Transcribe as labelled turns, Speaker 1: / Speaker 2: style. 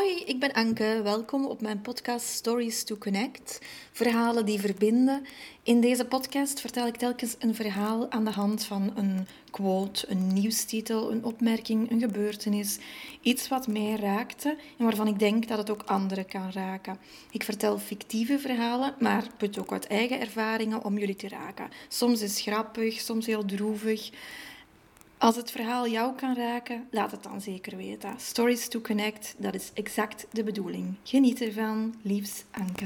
Speaker 1: Hoi, ik ben Anke. Welkom op mijn podcast Stories to Connect. Verhalen die verbinden. In deze podcast vertel ik telkens een verhaal aan de hand van een quote, een nieuwstitel, een opmerking, een gebeurtenis. Iets wat mij raakte en waarvan ik denk dat het ook anderen kan raken. Ik vertel fictieve verhalen, maar put ook uit eigen ervaringen om jullie te raken. Soms is het grappig, soms heel droevig. Als het verhaal jou kan raken, laat het dan zeker weten. Stories to Connect, dat is exact de bedoeling. Geniet ervan, liefs Anke.